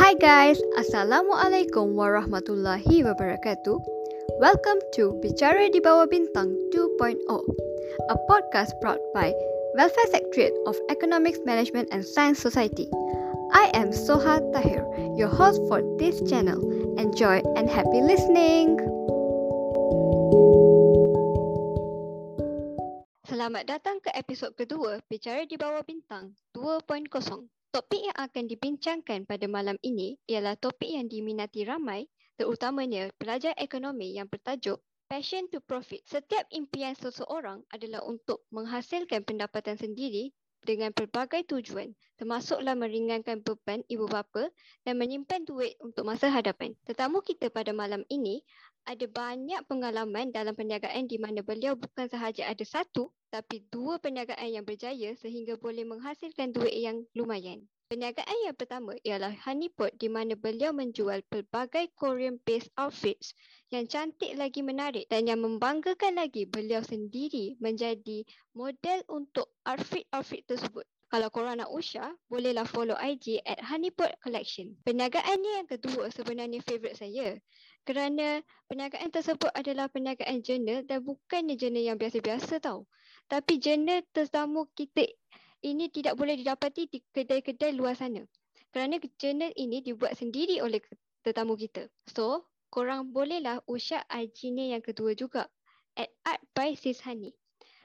Hi guys, Assalamualaikum warahmatullahi wabarakatuh. Welcome to Bicara di Bawah Bintang 2.0, a podcast brought by Welfare Secretariat of Economics Management and Science Society. I am Soha Tahir, your host for this channel. Enjoy and happy listening. Selamat datang ke episod kedua Bicara di Bawah Bintang 2.0. Topik yang akan dibincangkan pada malam ini ialah topik yang diminati ramai terutamanya pelajar ekonomi yang bertajuk Passion to Profit. Setiap impian seseorang adalah untuk menghasilkan pendapatan sendiri dengan pelbagai tujuan termasuklah meringankan beban ibu bapa dan menyimpan duit untuk masa hadapan. Tetamu kita pada malam ini ada banyak pengalaman dalam perniagaan di mana beliau bukan sahaja ada satu tapi dua perniagaan yang berjaya sehingga boleh menghasilkan duit yang lumayan. Perniagaan yang pertama ialah Honeypot di mana beliau menjual pelbagai Korean based outfits yang cantik lagi menarik dan yang membanggakan lagi beliau sendiri menjadi model untuk outfit-outfit tersebut. Kalau korang nak usah, bolehlah follow IG at Honeypot Collection. Perniagaan ni yang kedua sebenarnya favourite saya kerana perniagaan tersebut adalah perniagaan jurnal dan bukannya jurnal yang biasa-biasa tau. Tapi jurnal tetamu kita ini tidak boleh didapati di kedai-kedai luar sana. Kerana jurnal ini dibuat sendiri oleh tetamu kita. So, korang bolehlah IG ni yang kedua juga at art by Sis Honey.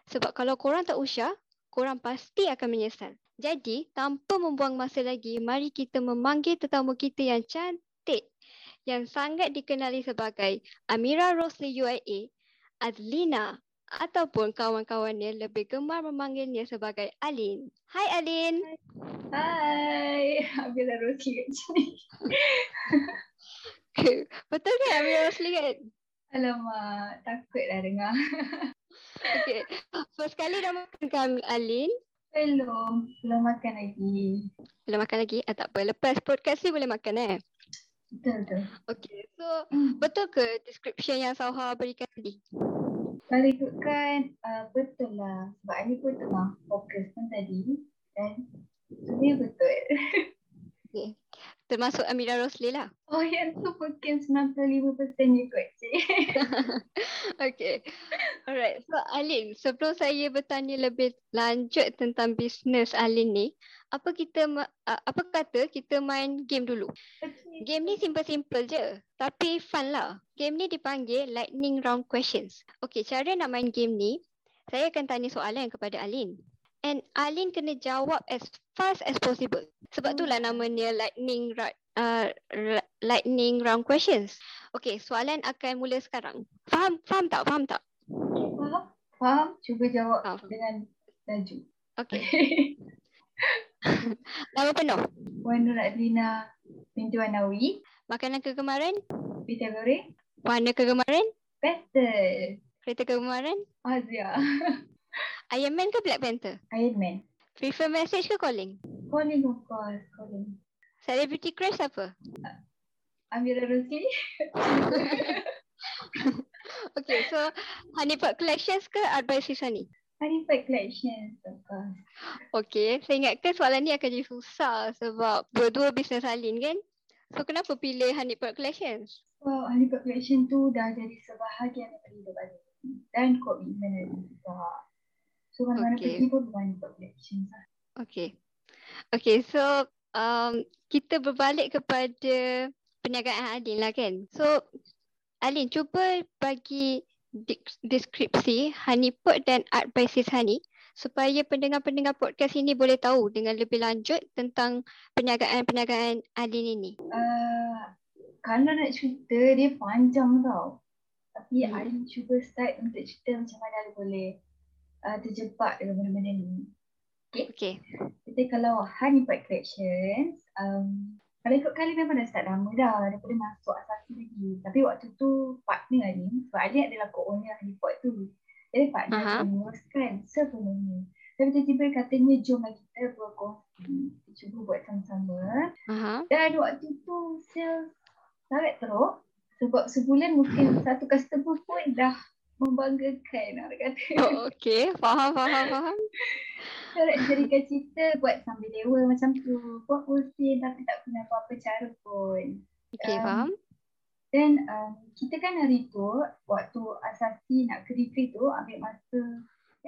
Sebab kalau korang tak usah, korang pasti akan menyesal. Jadi, tanpa membuang masa lagi, mari kita memanggil tetamu kita yang cantik yang sangat dikenali sebagai Amira Rosli UIA, Adlina ataupun kawan-kawannya lebih gemar memanggilnya sebagai Alin. Hai Alin. Hai, Amira Rosli kat sini. Betul kan Amira Rosli kan? Alamak, takutlah dengar. Okay. First kali dah makan kan Alin? Belum, belum makan lagi. Belum makan lagi? Ah, tak apa. Lepas podcast ni boleh makan eh? Betul betul. Okay. So, Hmm. betul ke description yang Sauha berikan tadi? Kalau ikutkan uh, betul lah. Sebab Ani pun tengah fokus pun tadi. Dan sebenarnya betul. Okay. Termasuk Amira Rosli lah. Oh yang tu mungkin 95% ikut cik. okay. Alright. So, Alin, sebelum saya bertanya lebih lanjut tentang bisnes Alin ni, apa kita apa kata kita main game dulu? Okay. Game ni simple-simple je. Tapi fun lah. Game ni dipanggil lightning round questions. Okay, cara nak main game ni, saya akan tanya soalan kepada Alin. And Alin kena jawab as fast as possible. Sebab tu lah Oh. namanya lightning round uh, lightning round questions. Okay, soalan akan mula sekarang. Faham? Faham tak? Faham tak? Faham? Faham? Cuba jawab Faham. dengan laju. Okay. Nama penuh. Wan Nur Adlina binti Wanawi. Makanan kegemaran. Pita goreng. Warna kegemaran. Betul. Kereta kegemaran. Azia. Iron Man ke Black Panther? Iron Man. Prefer message ke calling? Calling of course. Calling. Celebrity crush apa? Amira Rosli. Okay, so Honeypot Collections ke by Sisani? Honeypot Collections of course. Okay, saya ingatkan soalan ni akan jadi susah sebab dua-dua bisnes Alin kan? So kenapa pilih Honeypot Collections? Wow, Honeypot Collection tu dah jadi sebahagian daripada hidup Ani. Dan komitmen juga. So mana-mana Okay. pergi pun buat Honeypot Collections lah. Okay. Okay, so um, kita berbalik kepada perniagaan Alin lah kan? So Alin, cuba bagi deskripsi Honeypot dan Art by Sis Honey supaya pendengar-pendengar podcast ini boleh tahu dengan lebih lanjut tentang perniagaan-perniagaan Alin ini. Uh, kalau nak cerita dia panjang tau. Tapi Hmm. Ani cuba start untuk cerita macam mana boleh uh, terjebak dalam benda-benda ni. Okay. Jadi kalau Honeypot Collections, um, kalau ikut kali memang dah start lama dah daripada masuk asasi lagi. Tapi waktu tu partner Ali, sebab Ali adalah co-owner Honeypot tu. Jadi partner Aha. uh-huh. menguruskan sepenuhnya. Tapi tiba-tiba katanya jom lah kita berkongsi. Kita cuba buat sama-sama. Aha. Dan waktu tu sales sangat teruk. Sebab sebulan mungkin satu customer pun dah membanggakan nak kata. Oh, okay. Faham, faham, faham. Nak jadikan cerita buat sambil dewa macam tu. Buat pusing tapi tak guna apa-apa cara pun. Okay, Um, faham? Dan um, kita kan hari tu waktu asasi nak ke degree tu ambil masa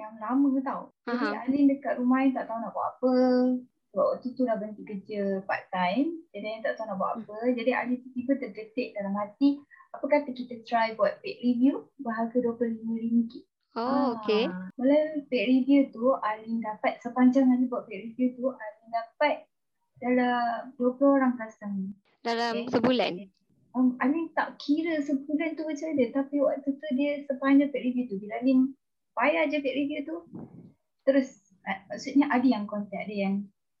yang lama tau. Jadi Faham. Alin dekat rumah yang tak tahu nak buat apa. Sebab waktu tu dah berhenti kerja part time. Jadi yang tak tahu nak buat apa. Jadi Alin tiba-tiba terdetik dalam hati. Apa kata kita try buat paid review berharga RM25. Oh, okay. Ah, Melalui paid review tu Alin dapat sepanjang hari buat paid review tu Alin dapat dalam 20 orang customer. Dalam Okay. sebulan. um, Alin tak kira sebulan tu macam mana tapi waktu tu dia sepanjang paid review tu bila Alin bayar je paid review tu terus uh, maksudnya ada yang contact ada yang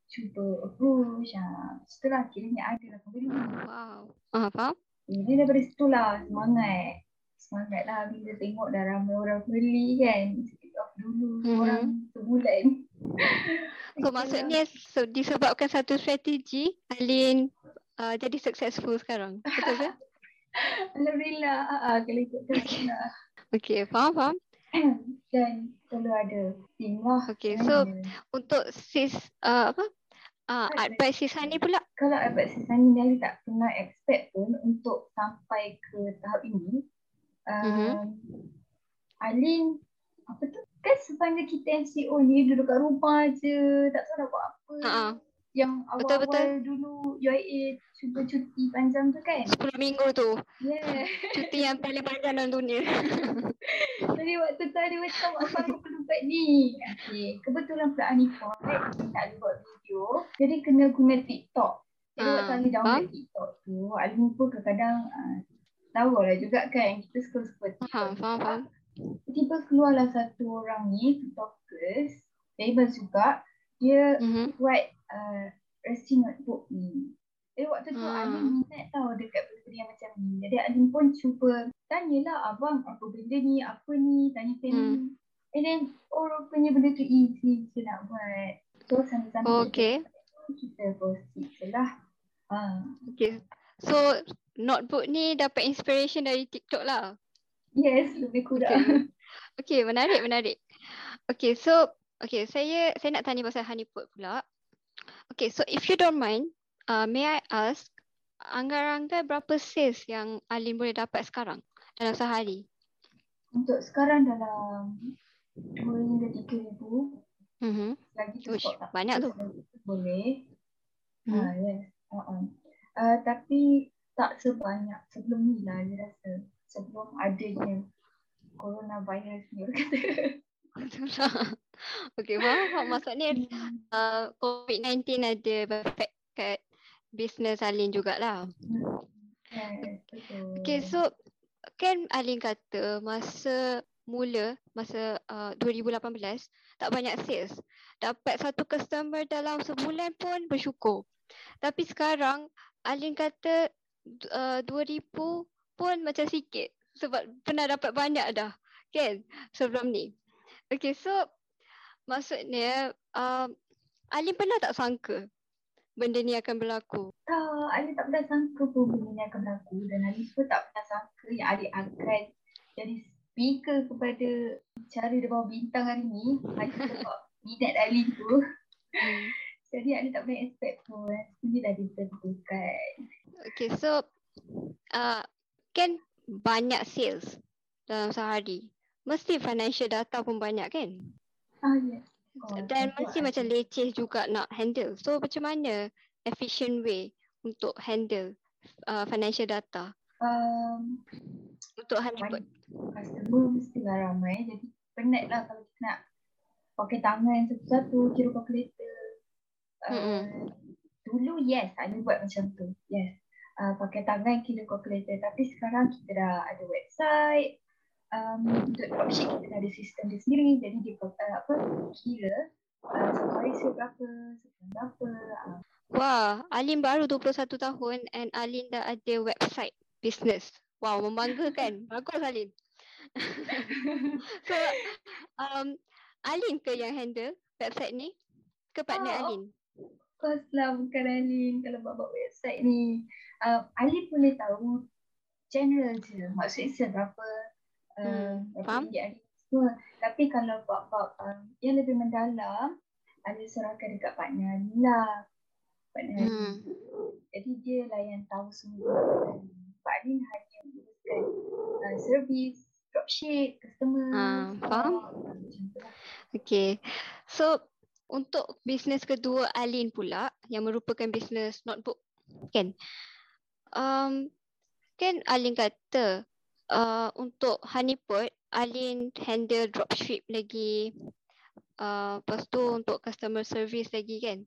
cuba approach uh, setelah kiranya ada lah pembeli Wow. Ah, faham? Dia daripada situ lah semangat semangat lah bila tengok dah ramai orang beli kan Instead of dulu Mhm. orang sebulan So Okay maksudnya so, disebabkan satu strategi Alin uh, jadi successful sekarang. Betul ke? lah. Alhamdulillah ah, ah, kalau ikutkan Okay. lah Okay, faham, faham. dan perlu ada team lah Okay, Macam so mana? untuk sis uh, apa? Uh, art by sis Hani pula. kalau abad sisani ni Ali tak pernah expect pun untuk sampai ke tahap ini. Um, Mhm. Alin, apa tu? Kan sepanjang kita MCO ni duduk kat rumah je, tak tahu nak buat apa. Ha Yang Betul, awal-awal dulu UIA cuba cuti panjang tu kan. 10 minggu tu. Yeah. Cuti yang paling panjang dalam dunia. Jadi waktu tu Ali macam apa aku perlu buat ni. Okay. Kebetulan pula Hanifah kan, dia tak boleh buat video. Jadi kena guna TikTok. Jadi Ah, waktu download TikTok tu, Ali pun kadang-kadang uh, tahu lah juga kan kita scroll-scroll TikTok. Faham, faham, faham. Tiba-tiba keluarlah satu orang ni, TikTokers, famous juga. Dia Mhm. buat uh, resi notebook ni. Jadi waktu tu Ah. Alin minat tahu dekat benda-benda yang macam ni. Jadi Alin pun cuba tanyalah abang apa benda ni, apa ni, tanya family. And then oh rupanya benda tu easy je nak buat. So sambil-sambil Okay. kita proceed je lah. Ah. Okay. So notebook ni dapat inspiration dari TikTok lah. Yes, lebih kurang. Okay, menarik, menarik. Okay, so okay, saya saya nak tanya pasal honeypot pula. Okay, so if you don't mind, uh, may I ask anggaran-anggaran berapa sales yang Alin boleh dapat sekarang dalam sehari? Untuk sekarang dalam 2 hingga 3 ribu. Mhm. Lagi tu Uish, stok tak banyak tu. Boleh. Mhm. Ah, yes. Uh-uh. Uh, tapi tak sebanyak sebelum ni lah dia rasa. Sebelum adanya coronavirus ni orang kata. Betul lah. Okay, faham, faham. Maksudnya uh, COVID-19 ada efek kat business Alin jugalah. Betul. Okay, so kan Alin kata masa mula, masa uh, 2018 tak banyak sales. Dapat satu customer dalam sebulan pun bersyukur. Tapi sekarang Alin kata uh, 2000 pun macam sikit. Sebab pernah dapat banyak dah kan sebelum ni. Okay, so maksudnya um, Alin pernah tak sangka benda ni akan berlaku? Tak, Ali tak pernah sangka pun benda ni akan berlaku dan Ali pun tak pernah sangka yang Ali akan jadi speaker kepada cara di bawah bintang hari ni. Ali sebab minat Ali tu. Hmm. Jadi Ali tak pernah expect pun. Sebenarnya dah ditentukan. Okay, so uh, kan banyak sales dalam sehari. Mesti financial data pun banyak kan? Ah, yes. Oh, Dan tentu mesti ada. macam leceh juga nak handle. So macam mana efficient way untuk handle uh, financial data Um, untuk honeypot? customer mestilah ramai. Jadi penat lah kalau kita nak pakai tangan satu-satu, kira calculator. Uh, Mm-mm. dulu yes, ada buat macam tu. Yes. Uh, pakai tangan kira calculator. Tapi sekarang kita dah ada website. Um, untuk dropship kita dah ada sistem dia sendiri. Jadi dia uh, apa kira uh, satu hari sale berapa, sebulan berapa. Uh, Wah, Alin baru 21 tahun and Alin dah ada website business. Wow, membanggakan. Bagus Alin. so, um, Alin ke yang handle website ni? Ke partner Oh, Alin? Of course lah bukan Alin kalau buat-buat website ni. Uh, Alin boleh tahu general je. Maksudnya berapa. Uh, Hmm, berapa faham. semua. Tapi kalau buat-buat um, yang lebih mendalam, Alin serahkan dekat partner lah. Partner. Hmm. Jadi dia lah yang tahu semua. Pak Alin hanya uruskan uh, servis, dropship, customer. Ah, faham? Okay. So untuk bisnes kedua Alin pula yang merupakan bisnes notebook kan. Um, kan Alin kata uh, untuk Honeypot Alin handle dropship lagi. Uh, lepas tu untuk customer service lagi kan.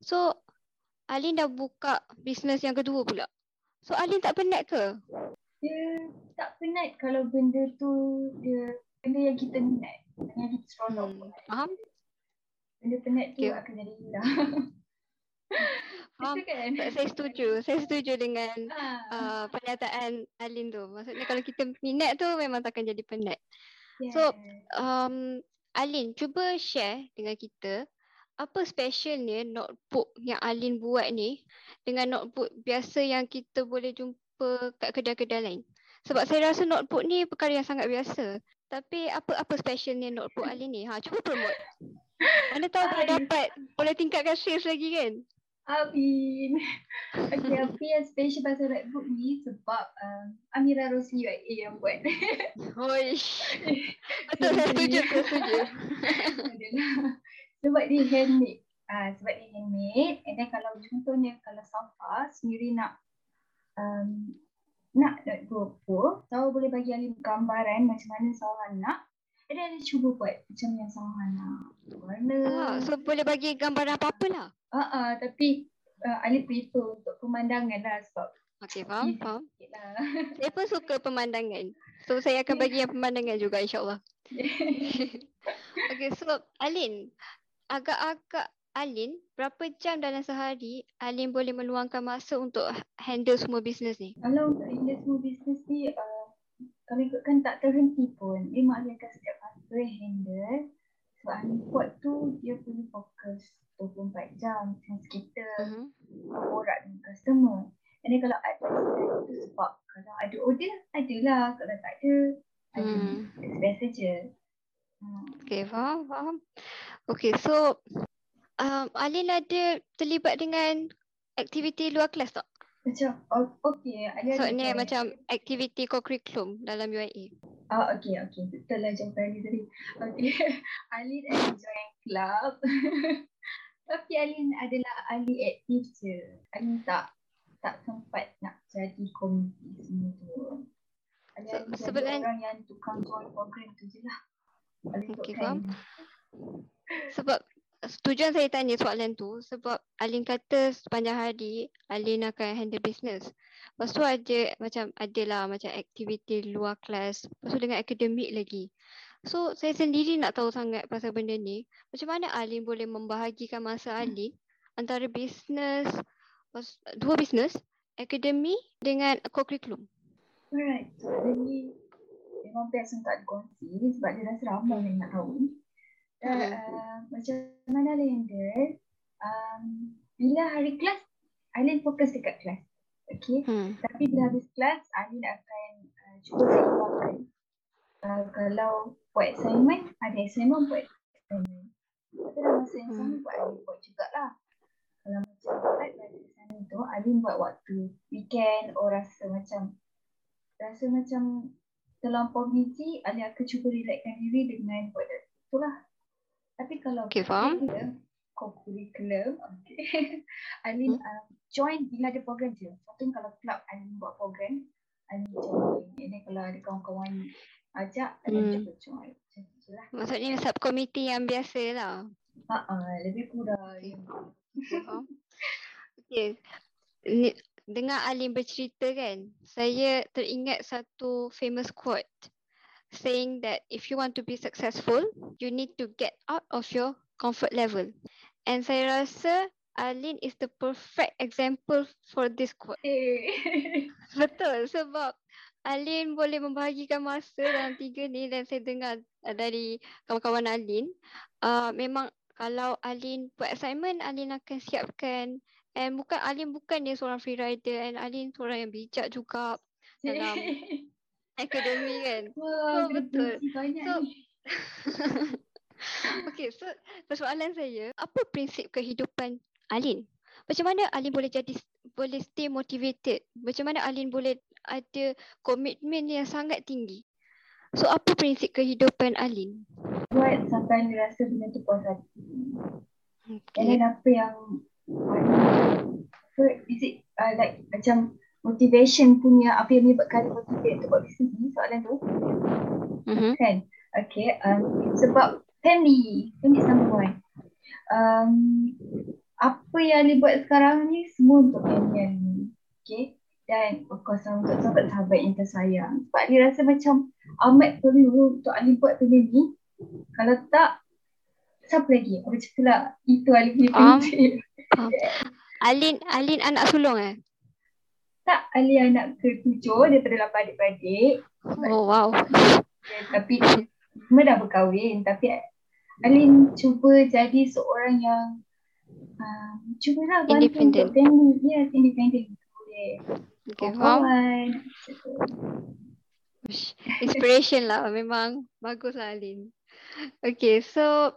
So Alin dah buka bisnes yang kedua pula. So Alin tak penat ke? Dia tak penat kalau benda tu dia benda yang kita minat. Yang kita seronok. Hmm, faham? Benda penat tu Okay. akan jadi hilang. Faham. Kan? Saya setuju. Saya setuju dengan Ah, uh, pernyataan Alin tu. Maksudnya kalau kita minat tu memang takkan jadi penat. yes. so, Um, Alin, cuba share dengan kita apa specialnya notebook yang Alin buat ni dengan notebook biasa yang kita boleh jumpa kat kedai-kedai lain. Sebab saya rasa notebook ni perkara yang sangat biasa. Tapi apa apa specialnya notebook Alin ni? Ha, cuba promote. Mana tahu boleh dapat, boleh tingkatkan sales lagi kan? Abin. Okay, apa yang special pasal notebook ni sebab um, Amira Rosli UIA yang buat. Hoish. Betul, saya setuju, saya setuju. Sebab dia handmade. Ah, sebab dia handmade. And then kalau contohnya kalau Safa sendiri nak um, nak notebook pun, Safa boleh bagi Alim gambaran macam mana Safa nak. Then dia cuba buat macam yang Safa nak. Warna. Ah, so boleh bagi gambaran apa-apa lah. Ah, ah, tapi uh, Alif prefer untuk pemandangan lah sebab Okey, faham, Hmm. faham. lah. Saya pun suka pemandangan. So saya akan bagi yang pemandangan juga insyaAllah. Okay, so Alin, agak-agak Alin, berapa jam dalam sehari Alin boleh meluangkan masa untuk handle semua bisnes ni? Kalau untuk India semua bisnes ni, uh, kalau ikutkan tak terhenti pun, dia maklumkan setiap masa handle. Sebab Honeypot tu dia perlu fokus 24 jam since kita borak dengan customer. And then kalau ada tu sebab kalau ada order, adalah. Kalau tak ada, ada. Hmm. Biasa je. Hmm. Okay, faham, faham. Okay, so um, Alin ada terlibat dengan aktiviti luar kelas tak? Macam, okay. Ada So ada ni macam aktiviti co-curriculum dalam UIA. Ah, okay, okay. Betul lah jawapan ni tadi. Okay. Alin ada join club. Tapi Alin adalah ahli aktif je. Alin tak tak sempat nak jadi komiti semua tu. Alin So, jadi sebenarnya- orang yang tukang join program tu je lah. Alin Okay, ikutkan. Sebab tujuan saya tanya soalan tu sebab Alin kata sepanjang hari Alin akan handle business. Lepas tu ada macam adalah macam aktiviti luar kelas. Lepas tu dengan akademik lagi. So saya sendiri nak tahu sangat pasal benda ni. Macam mana Alin boleh membahagikan masa Alin antara business, pas- dua business, akademi dengan co-curriculum. Alright. Ni memang best untuk dikongsi sebab dia rasa ramai yang nak tahu. Dan Hmm. uh, macam mana Alin handle, um, bila hari kelas, Alin fokus dekat kelas. Okay. Hmm. Tapi bila habis kelas, Alin akan uh, cuba seimbangkan. Uh, kalau buat assignment, ada assignment buat assignment. Tapi dalam masa yang sama Hmm. buat Alin buat jugalah. Kalau macam buat balik sana tu, Alin buat waktu weekend or rasa macam rasa macam terlampau busy, Alin akan cuba relaxkan diri dengan buat itulah. Tapi kalau Okay, faham. curriculum, co-curriculum, okay. Alin Hmm. um, join bila ada program je. Contohnya kalau club Alin buat program, Alin join. And then kalau ada kawan-kawan ajak, Alin Hmm. cuba join. Macam tu lah. Maksudnya subkomiti yang biasa lah. Ha lebih kurang. Okay. Okay. Ni, dengar Alim bercerita kan, saya teringat satu famous quote saying that if you want to be successful, you need to get out of your comfort level. And saya rasa Alin is the perfect example for this quote. Eh. Betul sebab Alin boleh membahagikan masa dalam tiga ni dan saya dengar uh, dari kawan-kawan Alin uh, memang kalau Alin buat assignment Alin akan siapkan and bukan Alin bukan dia seorang free rider and Alin seorang yang bijak juga dalam akademi kan. Wah, So, betul. banyak So, ni. Okay, so persoalan saya, apa prinsip kehidupan Alin? Macam mana Alin boleh jadi boleh stay motivated? Macam mana Alin boleh ada komitmen yang sangat tinggi? So apa prinsip kehidupan Alin? Buat sampai Alin rasa benda tu puas hati. Okay. And then apa yang so is it uh, like macam motivation punya apa yang menyebabkan motivate untuk buat bisnes ni soalan tu Mm-hmm. kan okay um, sebab family family is number one um, apa yang Ali buat sekarang ni semua untuk family Ali okay? Dan of course untuk sahabat-sahabat yang tersayang. Sebab Ali rasa macam amat perlu untuk Ali buat benda ni. Kalau tak siapa lagi? Apa tu lah? Itu Ali punya Faham. prinsip Faham. Alin Alin anak sulung eh? tak Ali anak ketujuh daripada lapan adik-beradik. Oh wow. Ya, tapi semua dah berkahwin tapi Alin cuba jadi seorang yang um, cuba lah bantu Independent. untuk family yes independent boleh Okay, faham. kawan Inspiration lah memang bagus lah Alin. Okay, so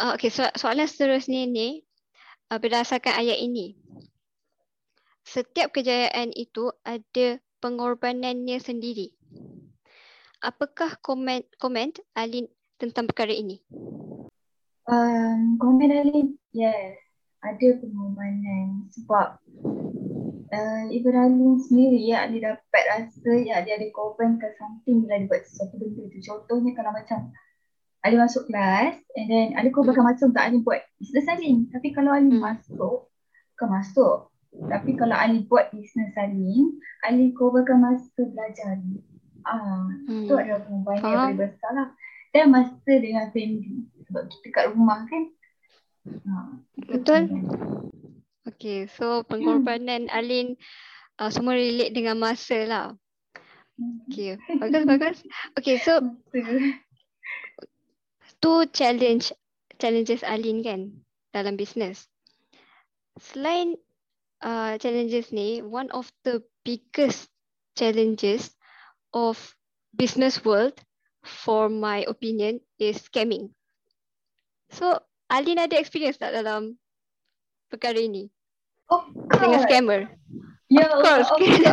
uh, okay, so, soalan seterusnya ni uh, berdasarkan ayat ini. Setiap kejayaan itu ada pengorbanannya sendiri. Apakah komen komen Alin tentang perkara ini? um, komen Alin yes. Ada pengorbanan sebab uh, Ibu Alin sendiri ya dia dapat rasa ya dia ada korbankan something bila dia buat sesuatu benda tu. Contohnya kalau macam Ali masuk kelas and then Ali korbankan masa untuk Ali buat business Alin tapi kalau Ali Hmm. masuk bukan masuk. Tapi kalau Ali buat business Alin Ali korbankan masa belajar Ali ah Hmm. tu adalah pengorbanan yang paling besar lah dan masa dengan family sebab kita kat rumah kan ha, itu Betul. Okay, so pengorbanan Alin uh, semua relate dengan masa lah. Okay, bagus bagus. Okay, so tu challenge challenges Alin kan dalam business. Selain uh, challenges ni, one of the biggest challenges of business world for my opinion is scamming. So Alin ada experience tak dalam perkara ini Of dengan course. scammer? Ya Of course. of course.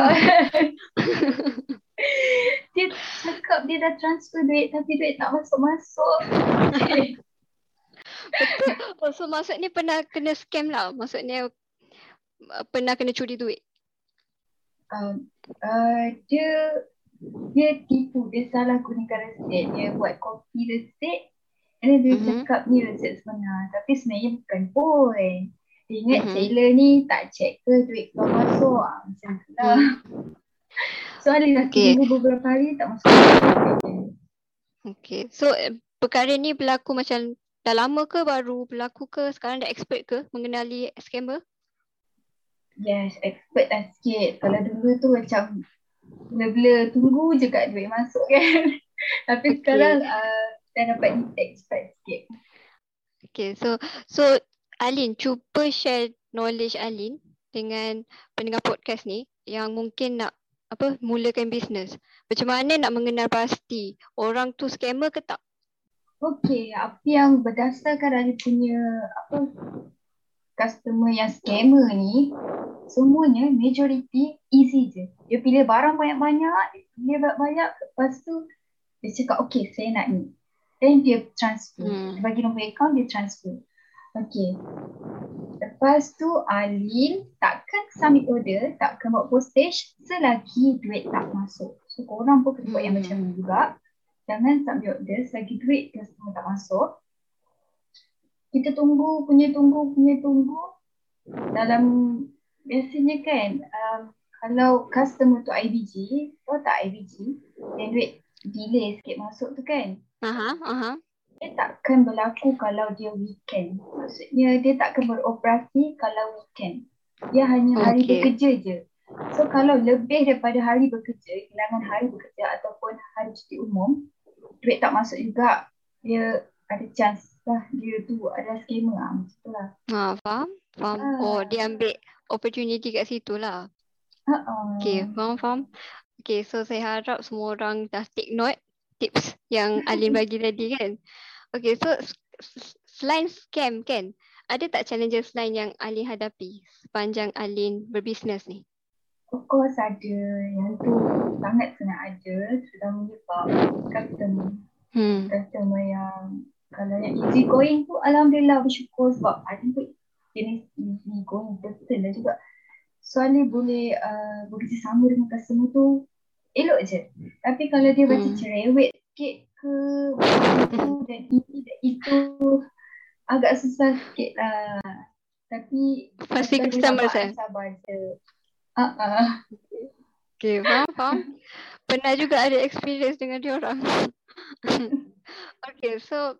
dia cakap dia dah transfer duit tapi duit tak masuk-masuk. Okay. Oh, so maksudnya pernah kena scam lah. Maksudnya pernah kena curi duit. Um, uh, dia dia tipu, dia salah gunakan resep. Dia buat copy resep and then dia Mhm. cakap ni resep sebenar. Tapi sebenarnya bukan pun. Dia ingat Mhm. seller ni tak check ke duit kau masuk. Ah, macam tu lah. So Ali dah Okay. tunggu beberapa hari tak masuk. Okay. So perkara ni berlaku macam dah lama ke baru berlaku ke? Sekarang dah expert ke mengenali scammer? Yes, expert lah sikit. Kalau dulu tu macam blur-blur tunggu je kat duit masuk kan. Tapi Okay. sekarang uh, dah dapat detect cepat sikit. Okay. So so Alin cuba share knowledge Alin dengan pendengar podcast ni yang mungkin nak apa mulakan bisnes. Macam mana nak mengenal pasti orang tu scammer ke tak? Okay, apa yang berdasarkan Ali punya apa customer yang scammer ni semuanya majority easy je. Dia pilih barang banyak-banyak, pilih banyak-banyak lepas tu dia cakap okay saya nak ni. Then dia transfer. Hmm. Dia bagi nombor account dia transfer. Okay. Lepas tu Alin takkan submit order, takkan buat postage selagi duit tak masuk. So korang pun kena buat yang Hmm. macam ni juga. Jangan submit order selagi duit customer tak masuk. Kita tunggu, punya tunggu, punya tunggu. Dalam biasanya kan um, kalau customer tu IBG, tahu tak IBG? Yang duit delay sikit masuk tu kan. Aha, aha. Dia takkan berlaku kalau dia weekend. Maksudnya dia takkan beroperasi kalau weekend. Dia hanya hari Okey. bekerja je. So kalau lebih daripada hari bekerja, hilangan hari bekerja ataupun hari cuti umum, duit tak masuk juga, dia ada chance lah dia tu ada scammer lah macam tu lah. Ha, faham? Faham. Oh, Ah. dia ambil opportunity kat situ lah. Uh-uh. Okay, faham, faham. Okay, so saya harap semua orang dah take note tips yang Alin bagi tadi kan. Okay, so selain scam kan, ada tak challenges lain yang Alin hadapi sepanjang Alin berbisnes ni? Of course ada. Yang tu sangat sangat ada. Terutama sebab customer. Hmm. Customer yang kalau yang easy going tu Alhamdulillah bersyukur sebab Alin tu jenis easy going person lah juga. So Alin boleh uh, bekerjasama dengan customer tu elok je. Tapi kalau dia hmm. macam cerewet sikit ke dan ini dan itu agak susah sikit lah. Tapi pasti customer saya. Sabar je. Uh-uh. Okay, faham, faham. Pernah juga ada experience dengan dia orang. okay, so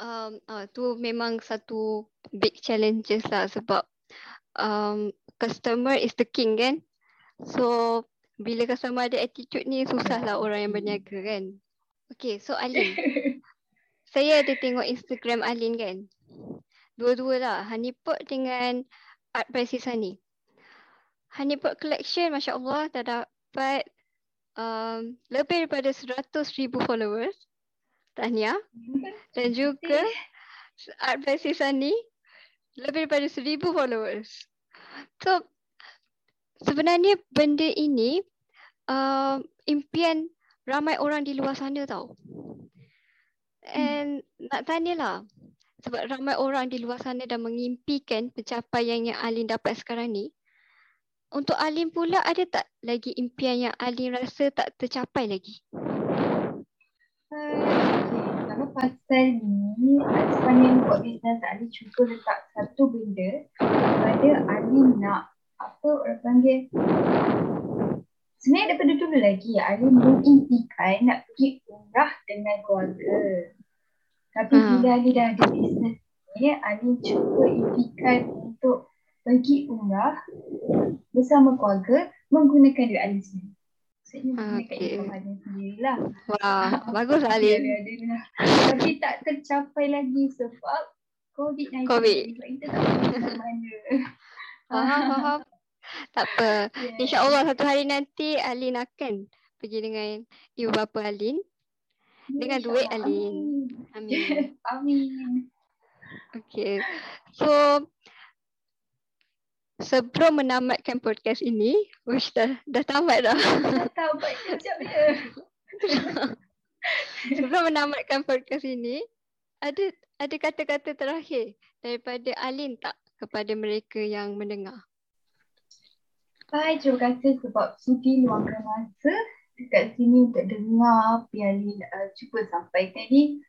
um, uh, tu memang satu big challenges lah sebab um, customer is the king kan. So bila customer ada attitude ni susah lah orang yang berniaga kan. Okay so Alin. saya ada tengok Instagram Alin kan. Dua-dua lah. Honeypot dengan Art by Sisani. Honeypot Collection Masya Allah dah dapat um, lebih daripada 100 ribu followers. Tahniah. Dan juga Art by Sisani lebih daripada 1000 followers. So sebenarnya benda ini uh, impian ramai orang di luar sana tau. And hmm. nak tanyalah sebab ramai orang di luar sana dah mengimpikan pencapaian yang Alin dapat sekarang ni. Untuk Alin pula ada tak lagi impian yang Alin rasa tak tercapai lagi? Uh, pasal ni, sepanjang buat bisnes Alin cuba letak satu benda pada Alin nak. Apa orang panggil? Sebenarnya daripada dulu lagi Alin mengimpikan nak pergi umrah dengan keluarga. Tapi hmm. bila Alin dah ada bisnes ni Alin cuba impikan untuk pergi umrah bersama keluarga menggunakan duit Alin sendiri Maksudnya menggunakan okay. Wah, bagus Alin Tapi tak tercapai lagi sebab COVID-19 COVID. Kita tak tahu mana Faham, faham. Tak apa. Yeah. InsyaAllah satu hari nanti Alin akan pergi dengan ibu bapa Alin. Dengan duit Alin. Amin. Amin. Okay. So, sebelum menamatkan podcast ini, wish dah, dah tamat dah. Dah tamat kejap sebelum menamatkan podcast ini, ada ada kata-kata terakhir daripada Alin tak kepada mereka yang mendengar? Hai, terima kasih sebab sudi luangkan masa dekat sini untuk dengar apa yang Lin uh, cuba sampaikan ni.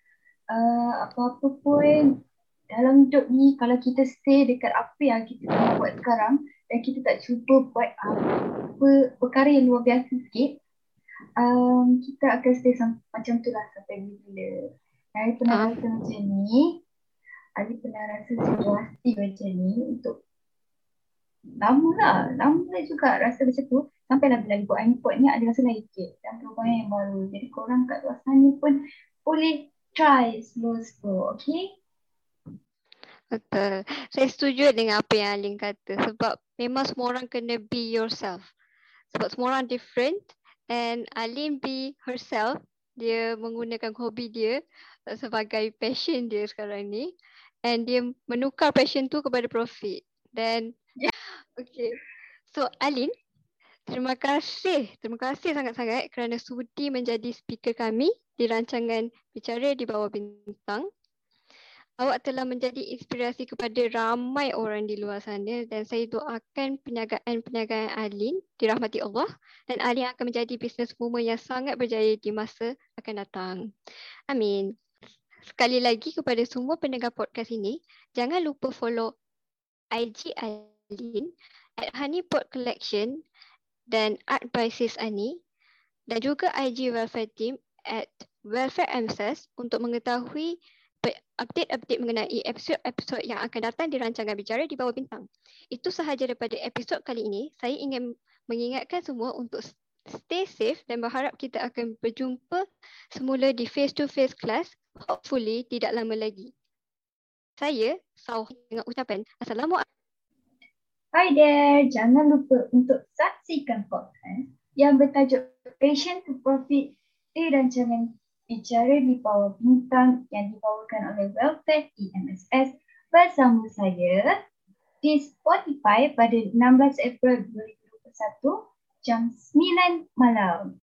Uh, apa-apa pun dalam hidup ni kalau kita stay dekat apa yang kita nak buat sekarang dan kita tak cuba buat apa perkara yang luar biasa sikit, um, kita akan stay sam- macam tu lah sampai bila. Saya pernah rasa macam ni. Ali pernah rasa situasi macam ni untuk lama lah, lama juga rasa macam tu sampailah bila buat iPod ni ada rasa lain sikit dan perubahan yang baru jadi korang kat luar sana pun boleh try slow-slow, okay? Betul. Saya setuju dengan apa yang Alin kata sebab memang semua orang kena be yourself. Sebab semua orang different and Alin be herself. Dia menggunakan hobi dia sebagai passion dia sekarang ni and dia menukar passion tu kepada profit. Dan Okay. So Alin, terima kasih. Terima kasih sangat-sangat kerana sudi menjadi speaker kami di rancangan Bicara di Bawah Bintang. Awak telah menjadi inspirasi kepada ramai orang di luar sana dan saya doakan perniagaan-perniagaan Alin dirahmati Allah dan Alin akan menjadi bisnes woman yang sangat berjaya di masa akan datang. Amin. Sekali lagi kepada semua pendengar podcast ini, jangan lupa follow IG Alin at Honeypot Collection dan Art by Sis Ani dan juga IG Welfare Team at Welfare MSS untuk mengetahui update-update mengenai episod-episod yang akan datang di rancangan Bicara di Bawah Bintang. Itu sahaja daripada episod kali ini. Saya ingin mengingatkan semua untuk stay safe dan berharap kita akan berjumpa semula di face-to-face class hopefully tidak lama lagi. Saya Sauh dengan ucapan Assalamualaikum. Hi there, jangan lupa untuk saksikan podcast yang bertajuk Patient to Profit di rancangan bicara di bawah bintang yang dibawakan oleh Welfare EMSS bersama saya di Spotify pada 16 April 2021 jam 9 malam.